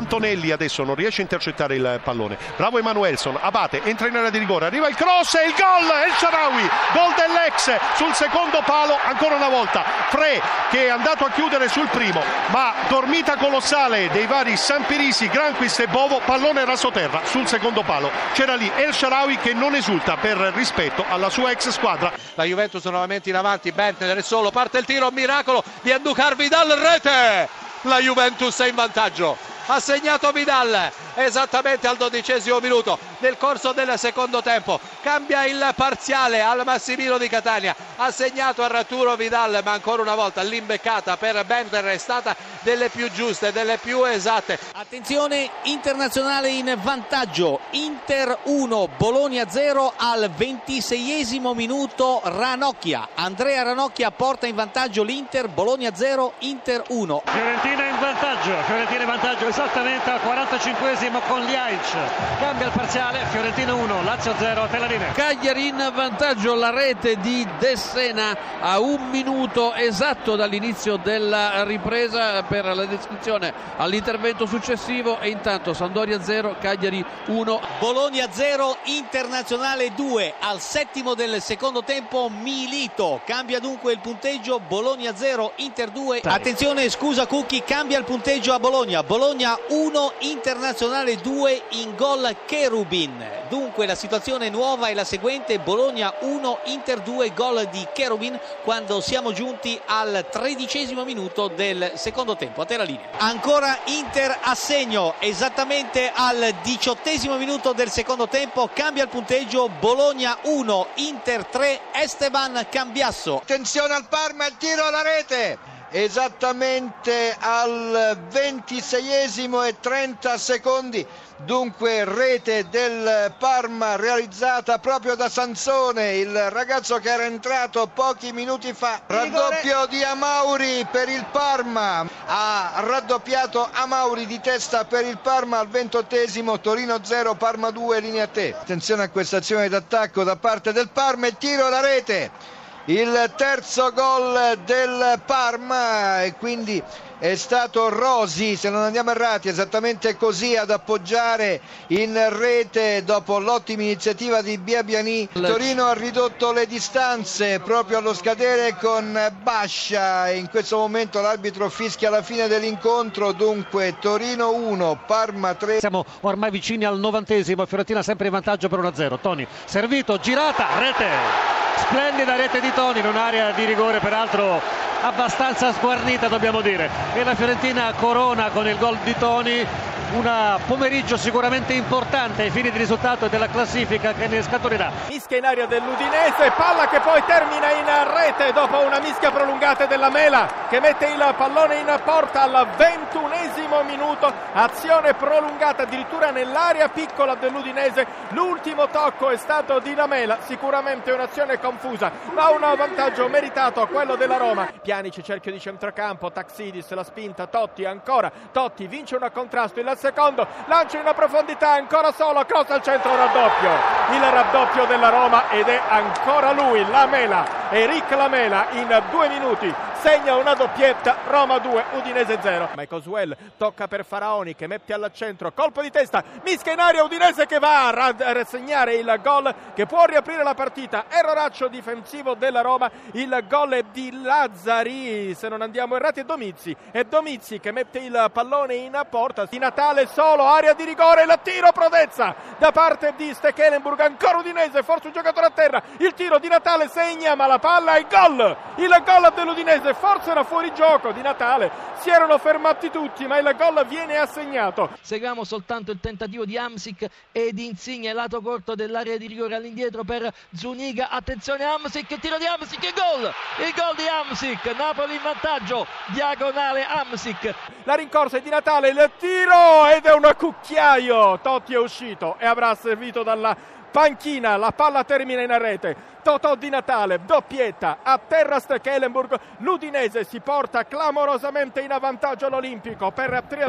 Antonelli adesso non riesce a intercettare il pallone. Bravo Emanuelson, abate, entra in area di rigore, arriva il cross e il gol! El Sharawi, gol dell'ex sul secondo palo, ancora una volta. Fre che è andato a chiudere sul primo, ma dormita colossale dei vari Sampirisi, Granquist e Bovo, pallone rasoterra sul secondo palo. C'era lì El Sharawi che non esulta per rispetto alla sua ex squadra. La Juventus nuovamente in avanti, Bentner è solo, parte il tiro, miracolo di Anducar Vidal, rete! La Juventus è in vantaggio ha segnato Vidal esattamente al dodicesimo minuto. Nel corso del secondo tempo cambia il parziale al Massimino di Catania. Ha segnato Arturo Vidal ma ancora una volta l'imbeccata per Bender è stata delle più giuste delle più esatte. Attenzione internazionale in vantaggio. Inter 1 Bologna 0 al ventiseiesimo minuto Ranocchia. Andrea Ranocchia porta in vantaggio l'Inter Bologna 0 Inter 1 Fiorentina in vantaggio Fiorentina in vantaggio esattamente al 45esimo con Liaic cambia il parziale Fiorentina 1 Lazio 0 Tel Aviv. Cagliari in vantaggio la rete di Dessena a un minuto esatto dall'inizio della ripresa per la descrizione all'intervento successivo. E intanto Sandoria 0 Cagliari 1 Bologna 0 Internazionale 2 al settimo del secondo tempo Milito. Cambia dunque il punteggio Bologna 0 Inter 2 attenzione scusa Cucchi cambia il punteggio a Bologna. Bologna 1, Internazionale 2 in gol Cherubin. Dunque la situazione nuova è la seguente, Bologna 1, Inter 2, gol di Cherubin quando siamo giunti al tredicesimo minuto del secondo tempo. A te la linea. Ancora Inter a segno, esattamente al diciottesimo minuto del secondo tempo, cambia il punteggio Bologna 1, Inter 3, Esteban Cambiasso. Attenzione al Parma, il tiro alla rete esattamente al 26esimo e 30 secondi. Dunque rete del Parma realizzata proprio da Sansone il ragazzo che era entrato pochi minuti fa. Raddoppio di Amauri per il Parma. Ha raddoppiato Amauri di testa per il Parma al ventottesimo Torino 0 Parma 2 linea te attenzione a questa azione d'attacco da parte del Parma e tiro alla rete il terzo gol del Parma e quindi è stato Rosi, se non andiamo errati, esattamente così ad appoggiare in rete dopo l'ottima iniziativa di Biabiani. Torino ha ridotto le distanze proprio allo scadere con Bascia in questo momento l'arbitro fischia la fine dell'incontro, dunque Torino 1, Parma 3. Siamo ormai vicini al novantesimo, Fiorentina sempre in vantaggio per 1-0. Toni, servito, girata, rete splendida rete di Toni in un'area di rigore peraltro abbastanza sguarnita dobbiamo dire. E la Fiorentina corona con il gol di Toni un pomeriggio sicuramente importante ai fini di risultato e della classifica che ne scaturirà. Mischia in aria dell'Udinese, palla che poi termina in rete dopo una mischia prolungata della Mela che mette il pallone in porta al ventunesimo minuto, azione prolungata addirittura nell'area piccola dell'Udinese, l'ultimo tocco è stato di Lamela, sicuramente un'azione confusa, ma un vantaggio meritato a quello della Roma. Pianici cerchio di centrocampo, Taxidis la spinta, Totti ancora, Totti vince un contrasto, il secondo, lancio in profondità, ancora solo, cross al centro, raddoppio. Il raddoppio della Roma ed è ancora lui, Lamela, Eric Lamela in due minuti segna una doppietta, Roma 2, Udinese 0. Michael Swell tocca per Faraoni che mette al colpo di testa, mischia in aria Udinese che va a rassegnare il gol che può riaprire la partita. Erroraccio difensivo della Roma, il gol è di Lazzari, se non andiamo errati è Domizzi, è Domizzi che mette il pallone in porta, di Natale solo, area di rigore, il tiro prodezza da parte di Stekelenburg, ancora Udinese, forse un giocatore a terra, il tiro di Natale segna ma la palla è gol, il gol dell'Udinese forse era fuori gioco di Natale. Si erano fermati tutti, ma il gol viene assegnato. Seguiamo soltanto il tentativo di Amsic e di Insigne, lato corto dell'area di rigore all'indietro per Zuniga. Attenzione Amsic, tiro di Amsic, gol! Il gol di Amsic, Napoli in vantaggio, diagonale Amsic. La rincorsa è di Natale, il tiro ed è un cucchiaio. Totti è uscito e avrà servito dalla panchina, la palla termina in rete. Totò di Natale, doppietta, a terra Stekelenburg, l'Udinese si porta clamorosamente in avvantaggio all'Olimpico per 3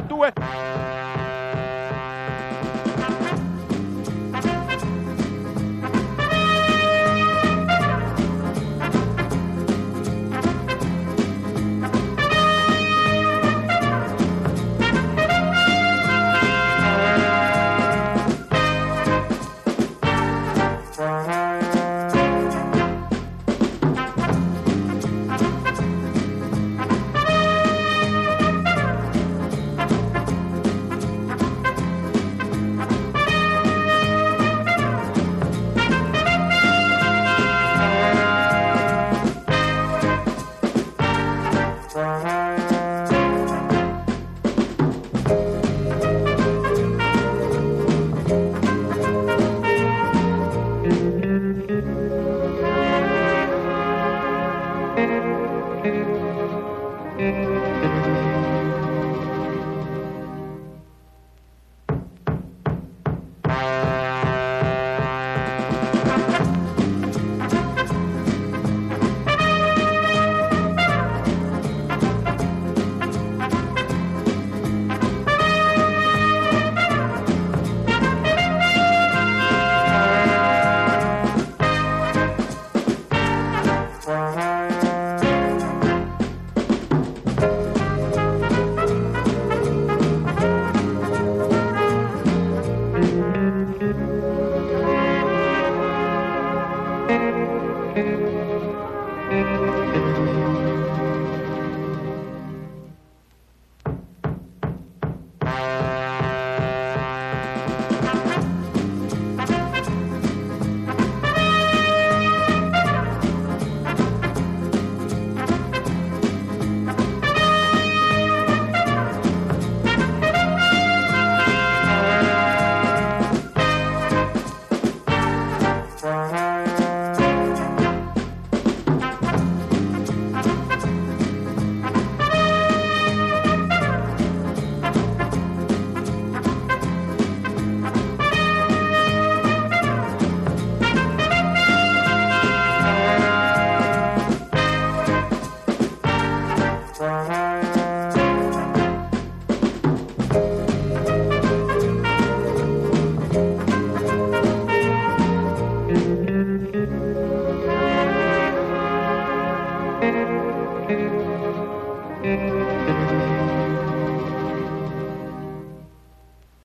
a